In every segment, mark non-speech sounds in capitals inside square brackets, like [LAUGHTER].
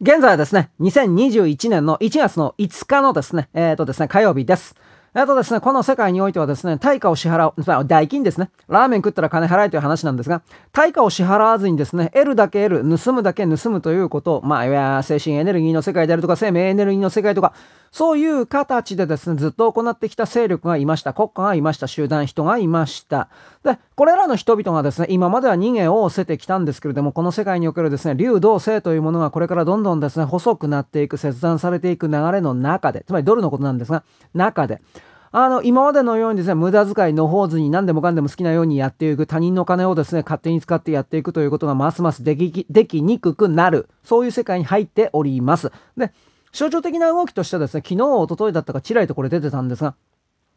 現在はですね、2021年の1月の5日のですね、えっ、ー、とですね、火曜日です。えっとですね、この世界においてはですね、対価を支払う、代金ですね。ラーメン食ったら金払えという話なんですが、対価を支払わずにですね、得るだけ得る、盗むだけ盗むということを、まあ、いや、精神エネルギーの世界であるとか、生命エネルギーの世界とか、そういう形でですね、ずっと行ってきた勢力がいました。国家がいました。集団、人がいました。で、これらの人々がですね、今までは逃げを捨ててきたんですけれども、この世界におけるですね、流動性というものがこれからどんどんですね、細くなっていく、切断されていく流れの中で、つまりドルのことなんですが、中で、あの、今までのようにですね、無駄遣いの方図に何でもかんでも好きなようにやっていく、他人の金をですね、勝手に使ってやっていくということがますますでき、できにくくなる。そういう世界に入っております。で、象徴的な動きとしてはですね、昨日、おとといだったか、ちらりとこれ出てたんですが、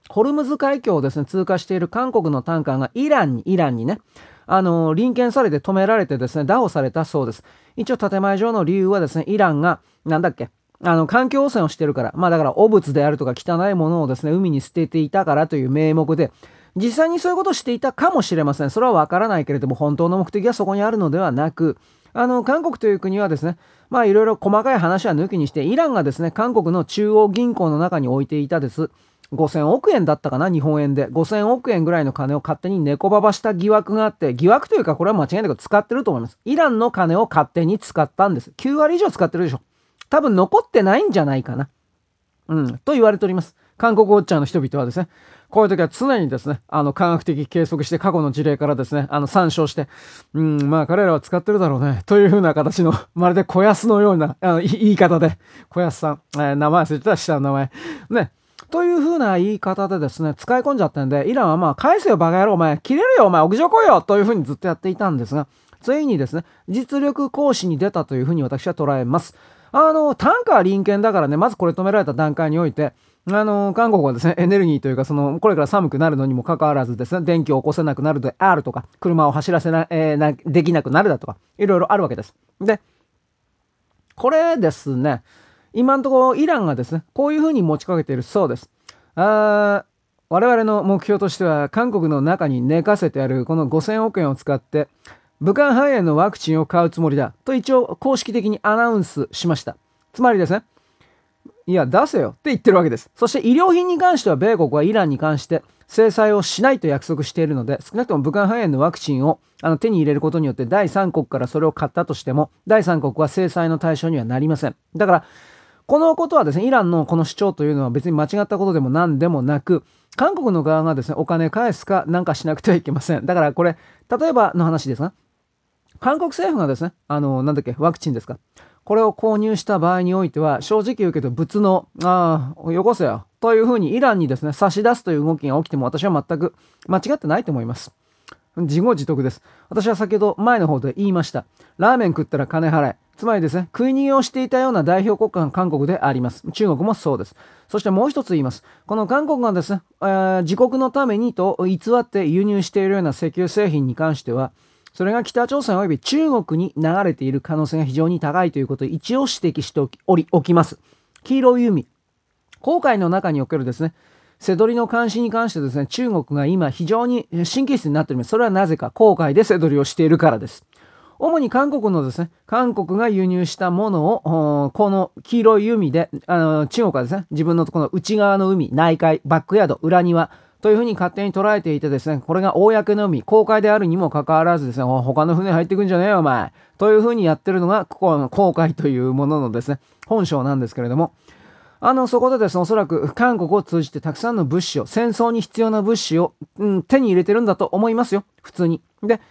ホルムズ海峡をですね、通過している韓国のタンカーがイランに、イランにね、あの、臨検されて止められてですね、打破されたそうです。一応建前上の理由はですね、イランが、なんだっけ、あの、環境汚染をしてるから、まあだから、汚物であるとか汚いものをですね、海に捨てていたからという名目で、実際にそういうことをしていたかもしれません。それはわからないけれども、本当の目的はそこにあるのではなく、あの、韓国という国はですね、まあいろいろ細かい話は抜きにして、イランがですね、韓国の中央銀行の中に置いていたです。5000億円だったかな日本円で。5000億円ぐらいの金を勝手に猫ばばした疑惑があって、疑惑というかこれは間違いなく使ってると思います。イランの金を勝手に使ったんです。9割以上使ってるでしょ。多分残ってないんじゃないかな。うん、と言われております。韓国ウォッチャーの人々はですね、こういう時は常にですね、あの、科学的計測して過去の事例からですね、あの、参照して、うん、まあ彼らは使ってるだろうね、というふうな形の、まるで小安のような、あの、言い方で、小安さん、えー、名前忘れてた下の名前。ね。というふうな言い方でですね、使い込んじゃったんで、イランはまあ、返せよバカ野郎、お前、切れるよ、お前、屋上来いよというふうにずっとやっていたんですが、ついにですね、実力行使に出たというふうに私は捉えます。あの、単価は臨検だからね、まずこれ止められた段階において、あの、韓国はですね、エネルギーというか、その、これから寒くなるのにもかかわらずですね、電気を起こせなくなるであるとか、車を走らせな、えー、な、できなくなるだとか、いろいろあるわけです。で、これですね、今のところイランがですね、こういうふうに持ちかけているそうです。あ我々の目標としては、韓国の中に寝かせてあるこの5000億円を使って、武漢肺炎のワクチンを買うつもりだと一応公式的にアナウンスしました。つまりですね、いや、出せよって言ってるわけです。そして医療品に関しては米国はイランに関して制裁をしないと約束しているので、少なくとも武漢肺炎のワクチンをあの手に入れることによって第三国からそれを買ったとしても、第三国は制裁の対象にはなりません。だから、このことはですね、イランのこの主張というのは別に間違ったことでも何でもなく、韓国の側がですね、お金返すかなんかしなくてはいけません。だからこれ、例えばの話ですが、韓国政府がですね、あの、なんだっけ、ワクチンですか。これを購入した場合においては、正直言うけど、物の、ああ、よこせよ。というふうにイランにですね、差し出すという動きが起きても私は全く間違ってないと思います。自業自得です。私は先ほど前の方で言いました。ラーメン食ったら金払え。つまりですね、食い逃げをしていたような代表国家が韓国であります。中国もそうです。そしてもう一つ言います。この韓国がですね、えー、自国のためにと偽って輸入しているような石油製品に関しては、それが北朝鮮及び中国に流れている可能性が非常に高いということを一応指摘しておりおきます。黄色い海。航海の中におけるですね、瀬取りの監視に関してですね、中国が今非常に神経質になっております。それはなぜか、航海で瀬取りをしているからです。主に韓国のですね、韓国が輸入したものを、この黄色い海で、あの中国はですね、自分のこの内側の海、内海、バックヤード、裏庭、というふうに勝手に捉えていてですね、これが公の海、公開であるにもかかわらずですね、他の船入ってくんじゃねえよ、お前。というふうにやってるのが、ここの公開というもののですね、本性なんですけれども、あの、そこでですね、おそらく韓国を通じてたくさんの物資を、戦争に必要な物資を、うん、手に入れてるんだと思いますよ。普通に。で、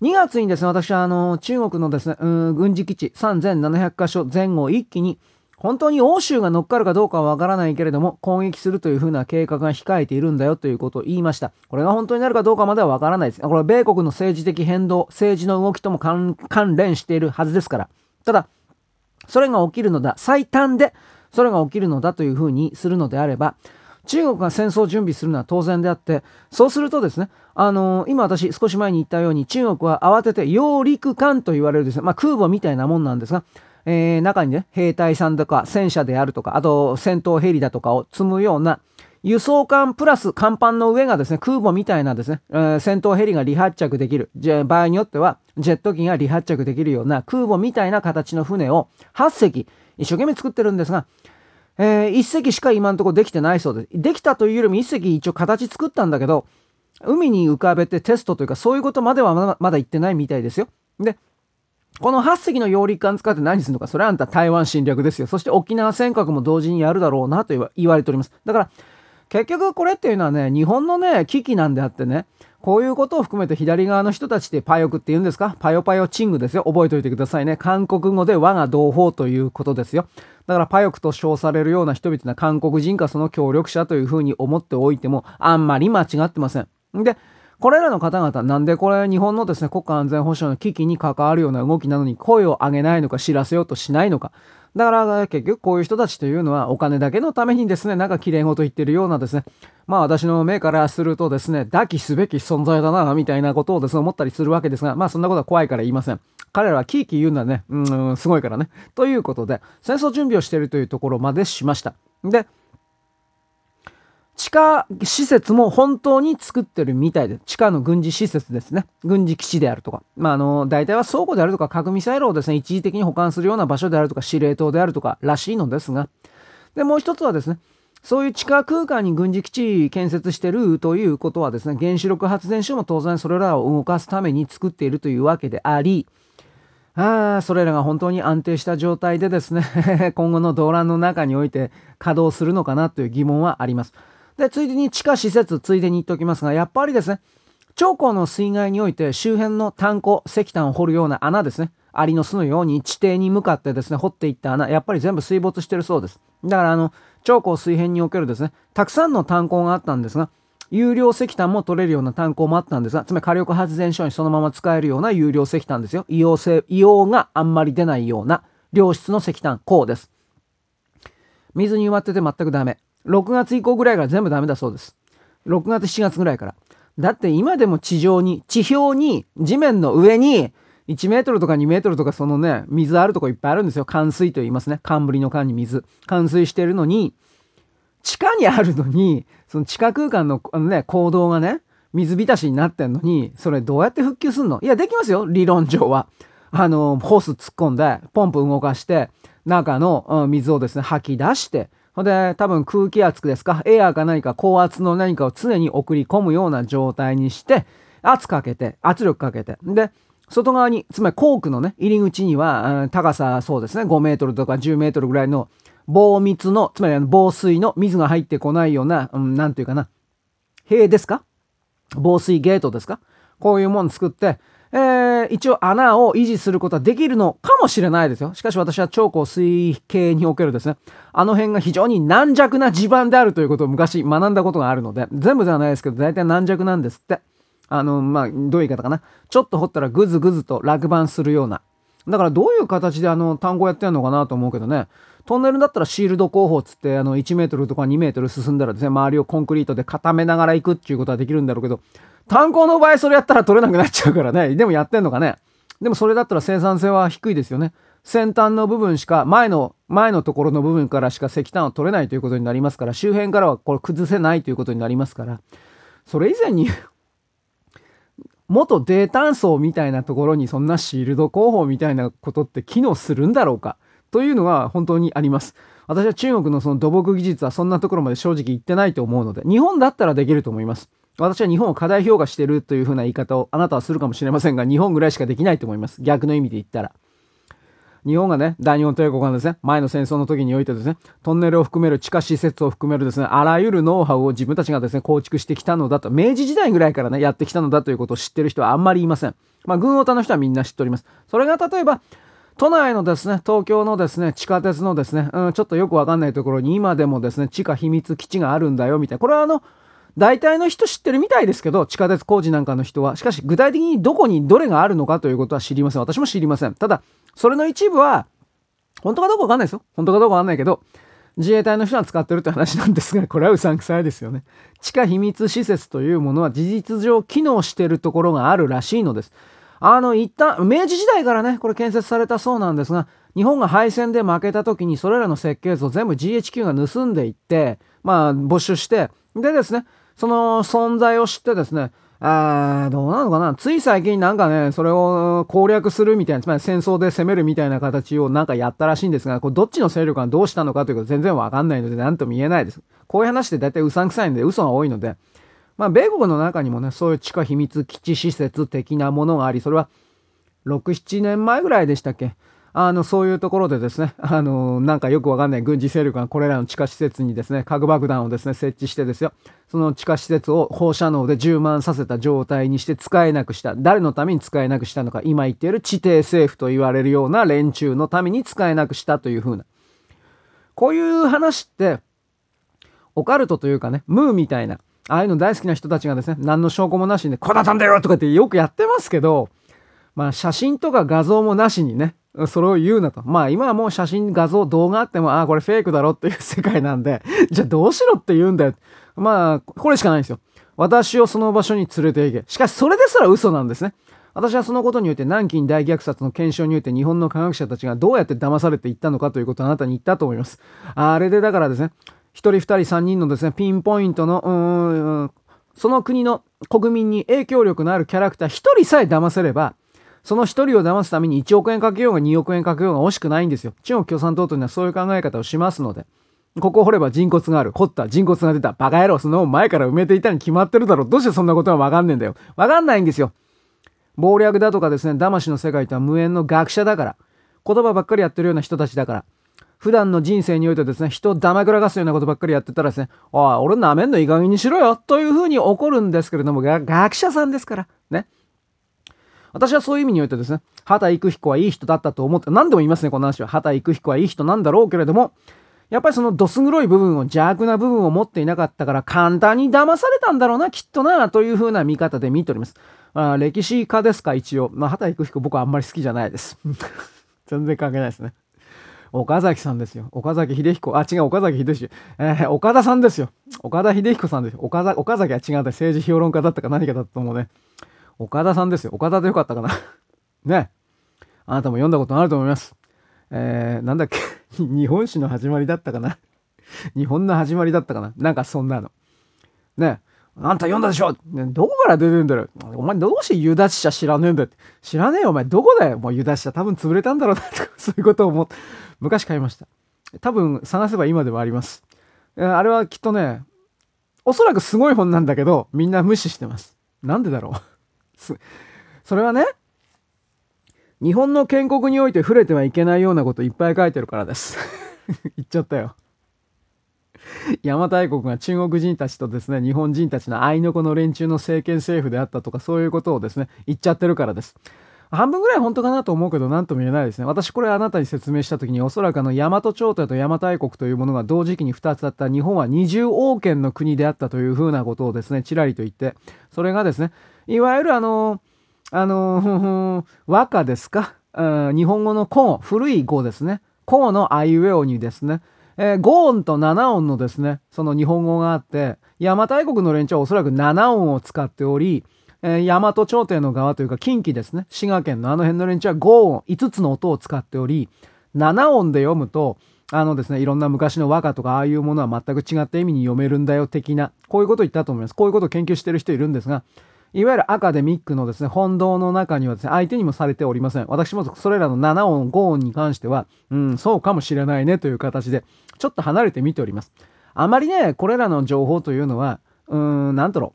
2月にですね、私はあの、中国のですね、うん、軍事基地3700箇所前後一気に本当に欧州が乗っかるかどうかはわからないけれども、攻撃するというふうな計画が控えているんだよということを言いました。これが本当になるかどうかまではわからないです。これは米国の政治的変動、政治の動きとも関連しているはずですから。ただ、それが起きるのだ、最短でそれが起きるのだというふうにするのであれば、中国が戦争を準備するのは当然であって、そうするとですね、あのー、今私少し前に言ったように中国は慌てて揚陸艦と言われるですね、まあ空母みたいなもんなんですが、えー、中にね、兵隊さんとか戦車であるとか、あと戦闘ヘリだとかを積むような輸送艦プラス甲板の上がですね、空母みたいなですね、えー、戦闘ヘリが離発着できる、場合によってはジェット機が離発着できるような空母みたいな形の船を8隻一生懸命作ってるんですが、えー、1隻しか今のところできてないそうです。できたというよりも1隻一応形作ったんだけど、海に浮かべてテストというかそういうことまではまだまだ言ってないみたいですよ。で、この8隻の揚陸艦使って何するのか、それはあんた台湾侵略ですよ。そして沖縄尖閣も同時にやるだろうなと言われております。だから、結局これっていうのはね、日本のね、危機なんであってね、こういうことを含めて左側の人たちってパヨクって言うんですか？パヨパヨチングですよ。覚えておいてくださいね。韓国語で我が同胞ということですよ。だからパヨクと称されるような人々は韓国人かその協力者というふうに思っておいてもあんまり間違ってません。で、これらの方々、なんでこれ日本のですね、国家安全保障の危機に関わるような動きなのに声を上げないのか知らせようとしないのか。だから結局こういう人たちというのはお金だけのためにですね、なんか綺麗事言ってるようなですね、まあ私の目からするとですね、抱きすべき存在だな、みたいなことをですね、思ったりするわけですが、まあそんなことは怖いから言いません。彼らはキーキー言うのはね、うん、すごいからね。ということで、戦争準備をしているというところまでしました。で、地下施設も本当に作ってるみたいで、地下の軍事施設ですね。軍事基地であるとか。まあ、あの、大体は倉庫であるとか、核ミサイルをですね、一時的に保管するような場所であるとか、司令塔であるとからしいのですが、で、もう一つはですね、そういう地下空間に軍事基地建設してるということはですね、原子力発電所も当然それらを動かすために作っているというわけであり、ああ、それらが本当に安定した状態でですね、今後の動乱の中において稼働するのかなという疑問はあります。で、ついでに地下施設、ついでに言っておきますが、やっぱりですね、長江の水害において周辺の炭鉱、石炭を掘るような穴ですね。アリの巣のように地底に向かってですね、掘っていった穴、やっぱり全部水没してるそうです。だからあの、長江水辺におけるですね、たくさんの炭鉱があったんですが、有料石炭も取れるような炭鉱もあったんですが、つまり火力発電所にそのまま使えるような有料石炭ですよ。硫黄性、硫黄があんまり出ないような良質の石炭鉱です。水に埋まってて全くダメ。6月以降ぐらいから全部ダメだそうです。6月7月ぐらいから。だって今でも地上に、地表に、地面の上に、1メートルとか2メートルとかそのね、水あるとこいっぱいあるんですよ。冠水と言いますね。冠の冠に水。冠水してるのに、地下にあるのに、その地下空間のあのね、行動がね、水浸しになってんのに、それどうやって復旧すんの？いや、できますよ。理論上は。あの、ホース突っ込んで、ポンプ動かして、中のうん水をですね、吐き出して、ほんで、多分空気圧ですか、エアーか何か高圧の何かを常に送り込むような状態にして、圧かけて、圧力かけて、で、外側に、つまりコークのね、入り口には、高さそうですね、5メートルとか10メートルぐらいの防密の、つまり防水の水が入ってこないような、うん、なんていうかな、塀ですか？防水ゲートですか？こういうもの作って、えー、一応穴を維持することはできるのかもしれないですよ。しかし私は超高水系におけるですね、あの辺が非常に軟弱な地盤であるということを昔学んだことがあるので、全部ではないですけど、大体軟弱なんですって。あの、まあ、どういう言い方かな。ちょっと掘ったらぐずぐずと落盤するような。だからどういう形であの単語やってんのかなと思うけどね。トンネルだったらシールド工法つってあの1メートルとか2メートル進んだらですね、周りをコンクリートで固めながら行くっていうことはできるんだろうけど、炭鉱の場合それやったら取れなくなっちゃうからね。[LAUGHS] でもやってんのかね。でもそれだったら生産性は低いですよね。先端の部分しか、前の、前のところの部分からしか石炭を取れないということになりますから、周辺からはこれ崩せないということになりますから、それ以前に [LAUGHS] 元低炭層みたいなところにそんなシールド工法みたいなことって機能するんだろうか？というのは本当にあります。私は中国のその土木技術はそんなところまで正直言ってないと思うので、日本だったらできると思います。私は日本を過大評価してるというふうな言い方をあなたはするかもしれませんが、日本ぐらいしかできないと思います。逆の意味で言ったら。日本がね、大日本帝国がですね、前の戦争の時においてですね、トンネルを含める地下施設を含めるですね、あらゆるノウハウを自分たちがですね、構築してきたのだと、明治時代ぐらいからね、やってきたのだということを知ってる人はあんまりいません。まあ、軍オタの人はみんな知っております。それが例えば、都内のですね、東京のですね、地下鉄のですね、うん、ちょっとよくわかんないところに今でもですね、地下秘密基地があるんだよ、みたいな。これはあの、大体の人知ってるみたいですけど、地下鉄工事なんかの人は。しかし、具体的にどこにどれがあるのかということは知りません。私も知りません。ただ、それの一部は、本当かどうかわかんないですよ。本当かどうかわかんないけど、自衛隊の人が使ってるって話なんですが、これはうさんくさいですよね。地下秘密施設というものは事実上機能してるところがあるらしいのです。あの、一旦、明治時代からね、これ建設されたそうなんですが、日本が敗戦で負けた時にそれらの設計図を全部 GHQ が盗んでいって、まあ、没収して、でですね、その存在を知ってですね、あどうなのかな？つい最近なんかね、それを攻略するみたいな、つまり戦争で攻めるみたいな形をなんかやったらしいんですが、これどっちの勢力がどうしたのかということ全然わかんないので何とも言えないです。こういう話って大体うさんくさいんで嘘が多いので、まあ、米国の中にもね、そういう地下秘密基地施設的なものがあり、それは6、7年前ぐらいでしたっけ？あの、そういうところでですね、[LAUGHS] あの、なんかよくわかんない軍事勢力がこれらの地下施設にですね、核爆弾をですね、設置してですよ、その地下施設を放射能で充満させた状態にして使えなくした。誰のために使えなくしたのか、今言っている地底政府と言われるような連中のために使えなくしたというふうな。こういう話って、オカルトというかね、ムーみたいな、ああいうの大好きな人たちがですね、何の証拠もなしにね、こだったんだよとかってよくやってますけど、まあ写真とか画像もなしにね、それを言うなと。まあ今はもう写真、画像、動画あっても、ああ、これフェイクだろっていう世界なんで、[LAUGHS] じゃあどうしろって言うんだよ。まあ、これしかないんですよ。私をその場所に連れて行け。しかしそれですら嘘なんですね。私はそのことによって南京大虐殺の検証において日本の科学者たちがどうやって騙されていったのかということをあなたに言ったと思います。あれでだからですね、一人二人三人のですね、ピンポイントの、その国の国民に影響力のあるキャラクター一人さえ騙せれば、その一人を騙すために1億円かけようが2億円かけようが惜しくないんですよ。中国共産党というのはそういう考え方をしますので。ここ掘れば人骨がある。掘った人骨が出た。バカ野郎、その前から埋めていたに決まってるだろう。どうしてそんなことがわかんねえんだよ。わかんないんですよ。謀略だとかですね、騙しの世界とは無縁の学者だから。言葉ばっかりやってるような人たちだから。普段の人生においてですね、人をだまくらかすようなことばっかりやってたらですね、おい、俺舐めんのいい加減にしろよというふうに怒るんですけれども、学者さんですから。ね。私はそういう意味においてですね、畑育彦はいい人だったと思って、何でも言いますね、この話は。畑育彦はいい人なんだろうけれども、やっぱりそのどす黒い部分を、邪悪な部分を持っていなかったから、簡単に騙されたんだろうな、きっとな、というふうな見方で見ております。あ歴史家ですか、一応。まあ、畑育彦僕はあんまり好きじゃないです。[LAUGHS] 全然関係ないですね。岡崎さんですよ。岡崎秀彦。あ、違う、岡崎秀彦。えー、岡田さんですよ。岡田秀彦さんですよ。岡岡崎は違う政治評論家だったか何かだったと思うね。岡田さんですよ。岡田でよかったかな。[LAUGHS] ね。あなたも読んだことあると思います。えー、なんだっけ。[LAUGHS] 日本史の始まりだったかな。[LAUGHS] 日本の始まりだったかな。なんかそんなの。ね。あんた読んだでしょ、ね、どこから出てんだよ。お前どうしてユダ支社知らねえんだよ。知らねえよ、お前。どこだよ。もうユダ支社多分潰れたんだろうな、とか、そういうことを思って、昔買いました。多分探せば今でもあります。あれはきっとね、おそらくすごい本なんだけど、みんな無視してます。なんでだろう。それはね、日本の建国において触れてはいけないようなこといっぱい書いてるからです。[LAUGHS] 言っちゃったよ。邪馬台国が中国人たちとですね、日本人たちの愛の子の連中の政権政府であったとか、そういうことをですね、言っちゃってるからです。半分ぐらい本当かなと思うけど、何とも言えないですね。私これあなたに説明した時に、おそらくあの、大和朝廷と邪馬台国というものが同時期に2つだった日本は二重王権の国であったというふうなことをですね、ちらりと言って、それがですね、いわゆるあの、あの、[LAUGHS] 和歌ですか？日本語の古古い語ですね。古のあいうえおにですね、えー、5音と7音のですね、その日本語があって、邪馬台国の連中はおそらく7音を使っており、えー、大和朝廷の側というか近畿ですね、滋賀県のあの辺の連中は5音、5つの音を使っており、7音で読むと、あのですね、いろんな昔の和歌とかああいうものは全く違った意味に読めるんだよ的な、こういうことを言ったと思います。こういうことを研究してる人いるんですが、いわゆるアカデミックのですね、本堂の中にはですね、相手にもされておりません。私もそれらの7音、5音に関しては、うん、そうかもしれないねという形で、ちょっと離れて見ております。あまりね、これらの情報というのは、うーん、なんとろ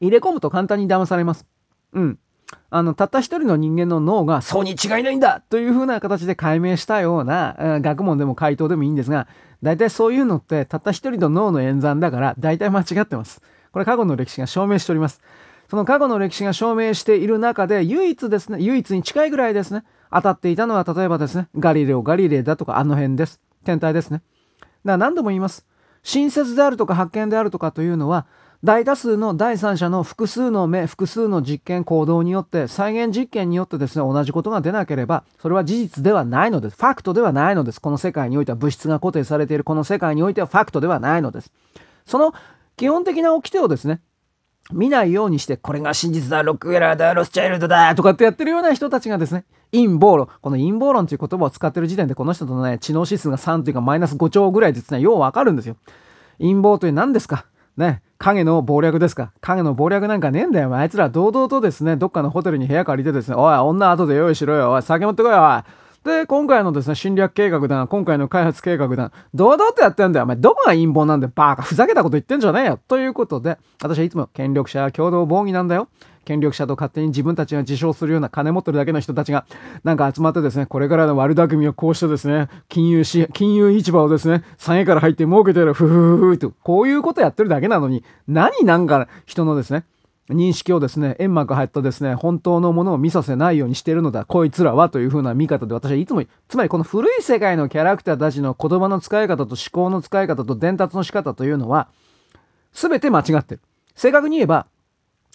入れ込むと簡単に騙されます。うん。あの、たった一人の人間の脳が、そうに違いないんだというふうな形で解明したような、学問でも回答でもいいんですが、大体そういうのって、たった一人の脳の演算だから、大体間違ってます。これ過去の歴史が証明しております。その過去の歴史が証明している中で、唯一ですね、唯一に近いぐらいですね、当たっていたのは、例えばですね、ガリレオ・ガリレイだとか、あの辺です。天体ですね。だから何度も言います。新説であるとか発見であるとかというのは、大多数の第三者の複数の目、複数の実験行動によって、再現実験によってですね、同じことが出なければ、それは事実ではないのです。ファクトではないのです。この世界においては物質が固定されているこの世界においてはファクトではないのです。その基本的な掟をですね、見ないようにして、これが真実だ、ロックウェラーだ、ロスチャイルドだ、とかってやってるような人たちがですね、陰謀論、この陰謀論という言葉を使ってる時点で、この人とのね、知能指数が3というかマイナス5兆ぐらいですね、ようわかるんですよ。陰謀という何ですか？ね、影の謀略ですか？影の謀略なんかねえんだよ。あいつら堂々とですね、どっかのホテルに部屋借りてですね、おい、女後で用意しろよ。おい、酒持ってこいよ。おい。で、今回のですね、侵略計画だ、今回の開発計画だ、堂々とやってんだよ。お前、どこが陰謀なんだよ。バーカ、ふざけたこと言ってんじゃねえよ。ということで、私はいつも権力者は共同防御なんだよ。権力者と勝手に自分たちが自称するような金持ってるだけの人たちが、なんか集まってですね、これからの悪巧みをこうしてですね、金融し、金融市場をですね、下げから入って儲けてる、ふふふふと、こういうことやってるだけなのに、何なんか人のですね、認識をですね、煙幕入ったですね、本当のものを見させないようにしているのだ、こいつらはという風な見方で私はいつも、つまりこの古い世界のキャラクターたちの言葉の使い方と思考の使い方と伝達の仕方というのは、すべて間違ってる。正確に言えば、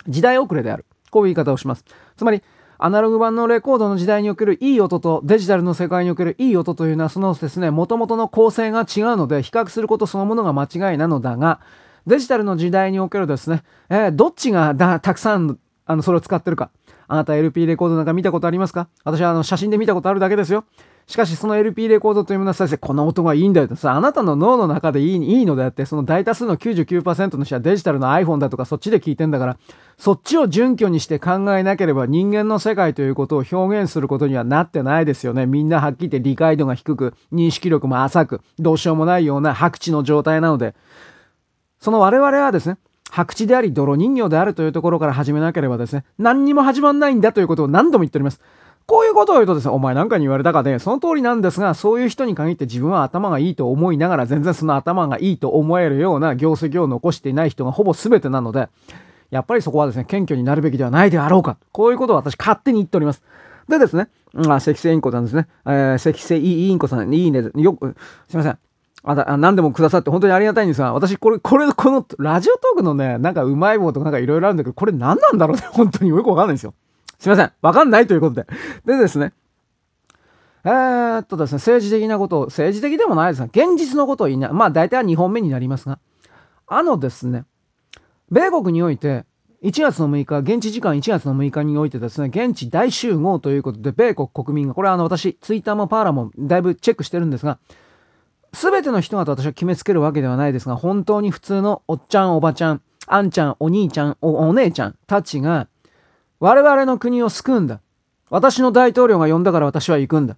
時代遅れである。こういう言い方をします。つまり、アナログ版のレコードの時代におけるいい音とデジタルの世界におけるいい音というのはそのですね、元々の構成が違うので比較することそのものが間違いなのだが、デジタルの時代におけるですね、えー、どっちがだたくさんあのそれを使ってるか。あなた LP レコードなんか見たことありますか？私はあの写真で見たことあるだけですよ。しかしその LP レコードというものは先生、この音がいいんだよってさ、あなたの脳の中でいいいいのであって、その大多数の99%の人はデジタルの iPhone だとかそっちで聞いてんだから、そっちを準拠にして考えなければ人間の世界ということを表現することにはなってないですよね。みんなはっきり言って理解度が低く、認識力も浅く、どうしようもないような白地の状態なので、その我々はですね、白地であり泥人形であるというところから始めなければですね、何にも始まんないんだということを何度も言っております。こういうことを言うとですね、お前なんかに言われたかで、その通りなんですが、そういう人に限って自分は頭がいいと思いながら、全然その頭がいいと思えるような業績を残していない人がほぼ全てなので、やっぱりそこはですね、謙虚になるべきではないであろうか。こういうことを私勝手に言っております。でですね、あ、赤星インコさんですね。えー、赤星インコさん、いいね。よく、すいません。あだ何でもくださって本当にありがたいんですが、私これ、これ、このラジオトークのね、なんかうまい棒とかなんかいろいろあるんだけど、これ何なんだろうね、[LAUGHS] 本当によくわかんないんですよ。すいません。わかんないということで。でですね、えー、っとですね、政治的なことを、政治的でもないですが、現実のことを言いな、まあ大体は2本目になりますが、あのですね、米国において、1月の6日、現地時間1月の6日においてですね、現地大集合ということで、米国国民が、これはあの私、ツイッターもパーラもだいぶチェックしてるんですが、すべての人がと私は決めつけるわけではないですが、本当に普通のおっちゃん、おばちゃん、あんちゃん、お兄ちゃん、おお姉ちゃんたちが、我々の国を救うんだ。私の大統領が呼んだから私は行くんだ。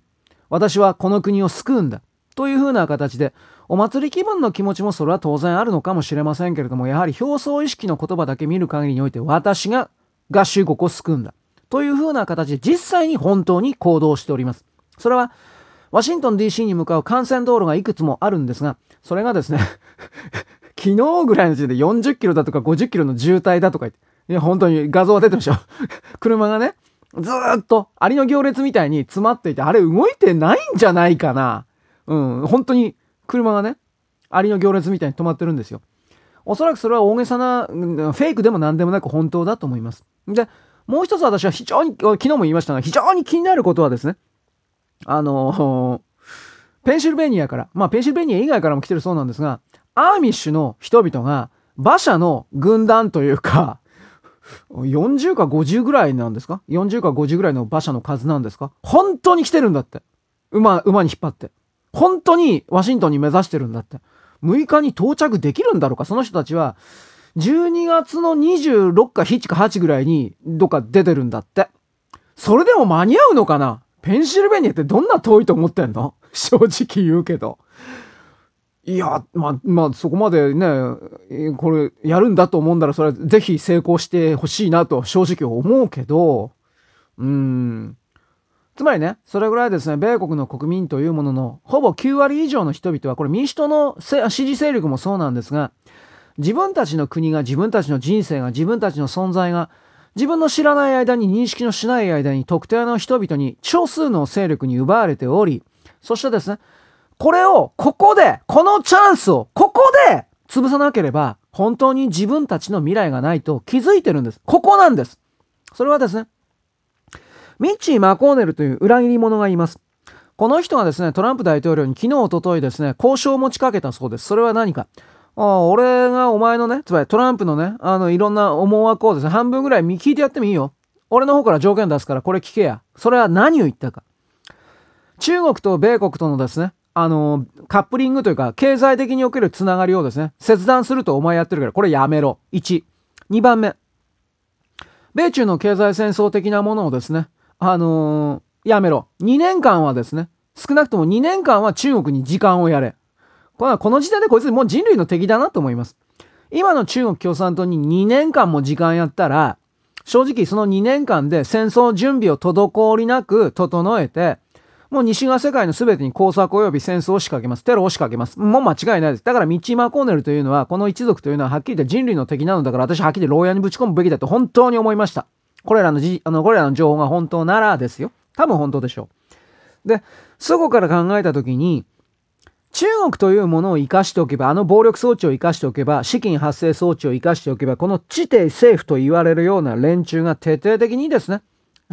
私はこの国を救うんだ。というふうな形で、お祭り気分の気持ちもそれは当然あるのかもしれませんけれども、やはり表層意識の言葉だけ見る限りにおいて、私が合衆国を救うんだ。というふうな形で実際に本当に行動しております。それはワシントン DC に向かう幹線道路がいくつもあるんですが、それがですね [LAUGHS] 昨日ぐらいの時点で40キロだとか50キロの渋滞だとか言って、いや、本当に画像が出てましたよ [LAUGHS] 車がね、ずーっとアリの行列みたいに詰まっていて、あれ動いてないんじゃないかな。うん、本当に車がね、アリの行列みたいに止まってるんですよ。おそらくそれは大げさな、フェイクでも何でもなく本当だと思います。で、もう一つ私は非常に、昨日も言いましたが、非常に気になることはですね、あのーペンシルベニアから、まあペンシルベニア以外からも来てるそうなんですが、アーミッシュの人々が馬車の軍団というか、40か50ぐらいなんですか ?40 か50ぐらいの馬車の数なんですか？本当に来てるんだって。馬、馬に引っ張って。本当にワシントンに目指してるんだって。6日に到着できるんだろうか？その人たちは、12月の26か7か8ぐらいにどっか出てるんだって。それでも間に合うのかな？ペンシルベニアってどんな遠いと思ってんの？[LAUGHS] 正直言うけど。いや、まあ、まあ、そこまでね、これ、やるんだと思うんだら、それはぜひ成功してほしいなと正直思うけど、うん。つまりね、それぐらいですね、米国の国民というものの、ほぼ9割以上の人々は、これ民主党の支持勢力もそうなんですが、自分たちの国が、自分たちの人生が、自分たちの存在が、自分の知らない間に認識のしない間に特定の人々に少数の勢力に奪われており、そしてですね、これをここで、このチャンスをここで潰さなければ本当に自分たちの未来がないと気づいてるんです。ここなんです。それはですね、ミッチー・マコーネルという裏切り者がいます。この人がですね、トランプ大統領に昨日、おとといですね、交渉を持ちかけたそうです。それは何かあ俺がお前のね、つまりトランプのね、あの、いろんな思惑をですね、半分ぐらい聞いてやってもいいよ。俺の方から条件出すから、これ聞けや。それは何を言ったか。中国と米国とのですね、あの、カップリングというか、経済的におけるつながりをですね、切断するとお前やってるから、これやめろ。1。2番目。米中の経済戦争的なものをですね、あのー、やめろ。2年間はですね、少なくとも2年間は中国に時間をやれ。このこの時点でこいつもう人類の敵だなと思います。今の中国共産党に2年間も時間やったら、正直その2年間で戦争準備を滞りなく整えて、もう西側世界の全てに工作及び戦争を仕掛けます。テロを仕掛けます。もう間違いないです。だからミッチー・マコーネルというのは、この一族というのははっきり言って人類の敵なのだから私ははっきり牢屋にぶち込むべきだと本当に思いました。これらのじ、あの、これらの情報が本当ならですよ。多分本当でしょう。で、そこから考えたときに、中国というものを生かしておけば、あの暴力装置を生かしておけば、資金発生装置を生かしておけば、この地底政府と言われるような連中が徹底的にですね、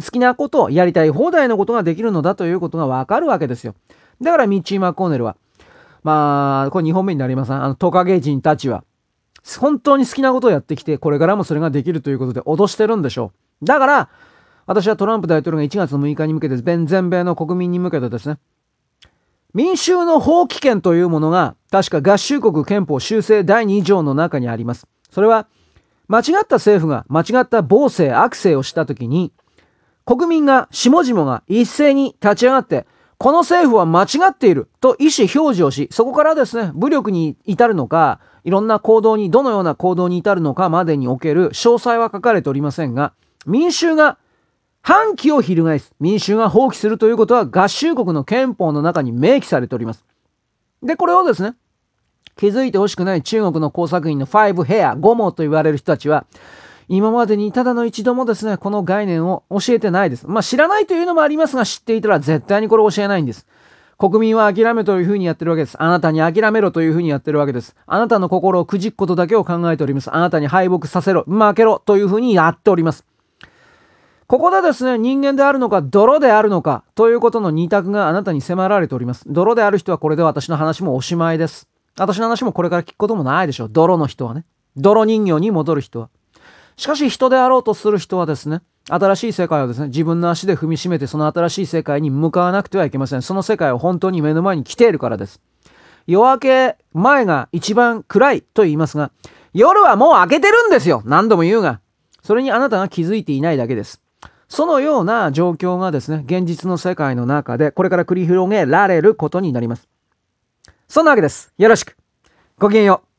好きなことをやりたい放題のことができるのだということがわかるわけですよ。だからミッチー・マコーネルは、まあ、これ2本目になりますあのトカゲ人たちは、本当に好きなことをやってきて、これからもそれができるということで脅してるんでしょう。だから、私はトランプ大統領が1月6日に向けて、全米の国民に向けてですね、民衆の放棄権というものが、確か合衆国憲法修正第2条の中にあります。それは、間違った政府が間違った暴政、悪政をしたときに、国民が、下々が一斉に立ち上がって、この政府は間違っていると意思表示をし、そこからですね、武力に至るのか、いろんな行動に、どのような行動に至るのかまでにおける詳細は書かれておりませんが、民衆が反旗を翻す、民衆が放棄するということは合衆国の憲法の中に明記されております。で、これをですね、気づいてほしくない中国の工作員の5ヘア、5毛と言われる人たちは、今までにただの一度もですね、この概念を教えてないです。まあ知らないというのもありますが、知っていたら絶対にこれ教えないんです。国民は諦めというふうにやってるわけです。あなたに諦めろというふうにやってるわけです。あなたの心をくじくことだけを考えております。あなたに敗北させろ、負けろというふうにやっております。ここでですね、人間であるのか、泥であるのか、ということの二択があなたに迫られております。泥である人はこれで私の話もおしまいです。私の話もこれから聞くこともないでしょう。泥の人はね。泥人形に戻る人は。しかし人であろうとする人はですね、新しい世界をですね、自分の足で踏みしめてその新しい世界に向かわなくてはいけません。その世界を本当に目の前に来ているからです。夜明け前が一番暗いと言いますが、夜はもう明けてるんですよ何度も言うが。それにあなたが気づいていないだけです。そのような状況がですね、現実の世界の中でこれから繰り広げられることになります。そんなわけです。よろしく。ごきげんよう。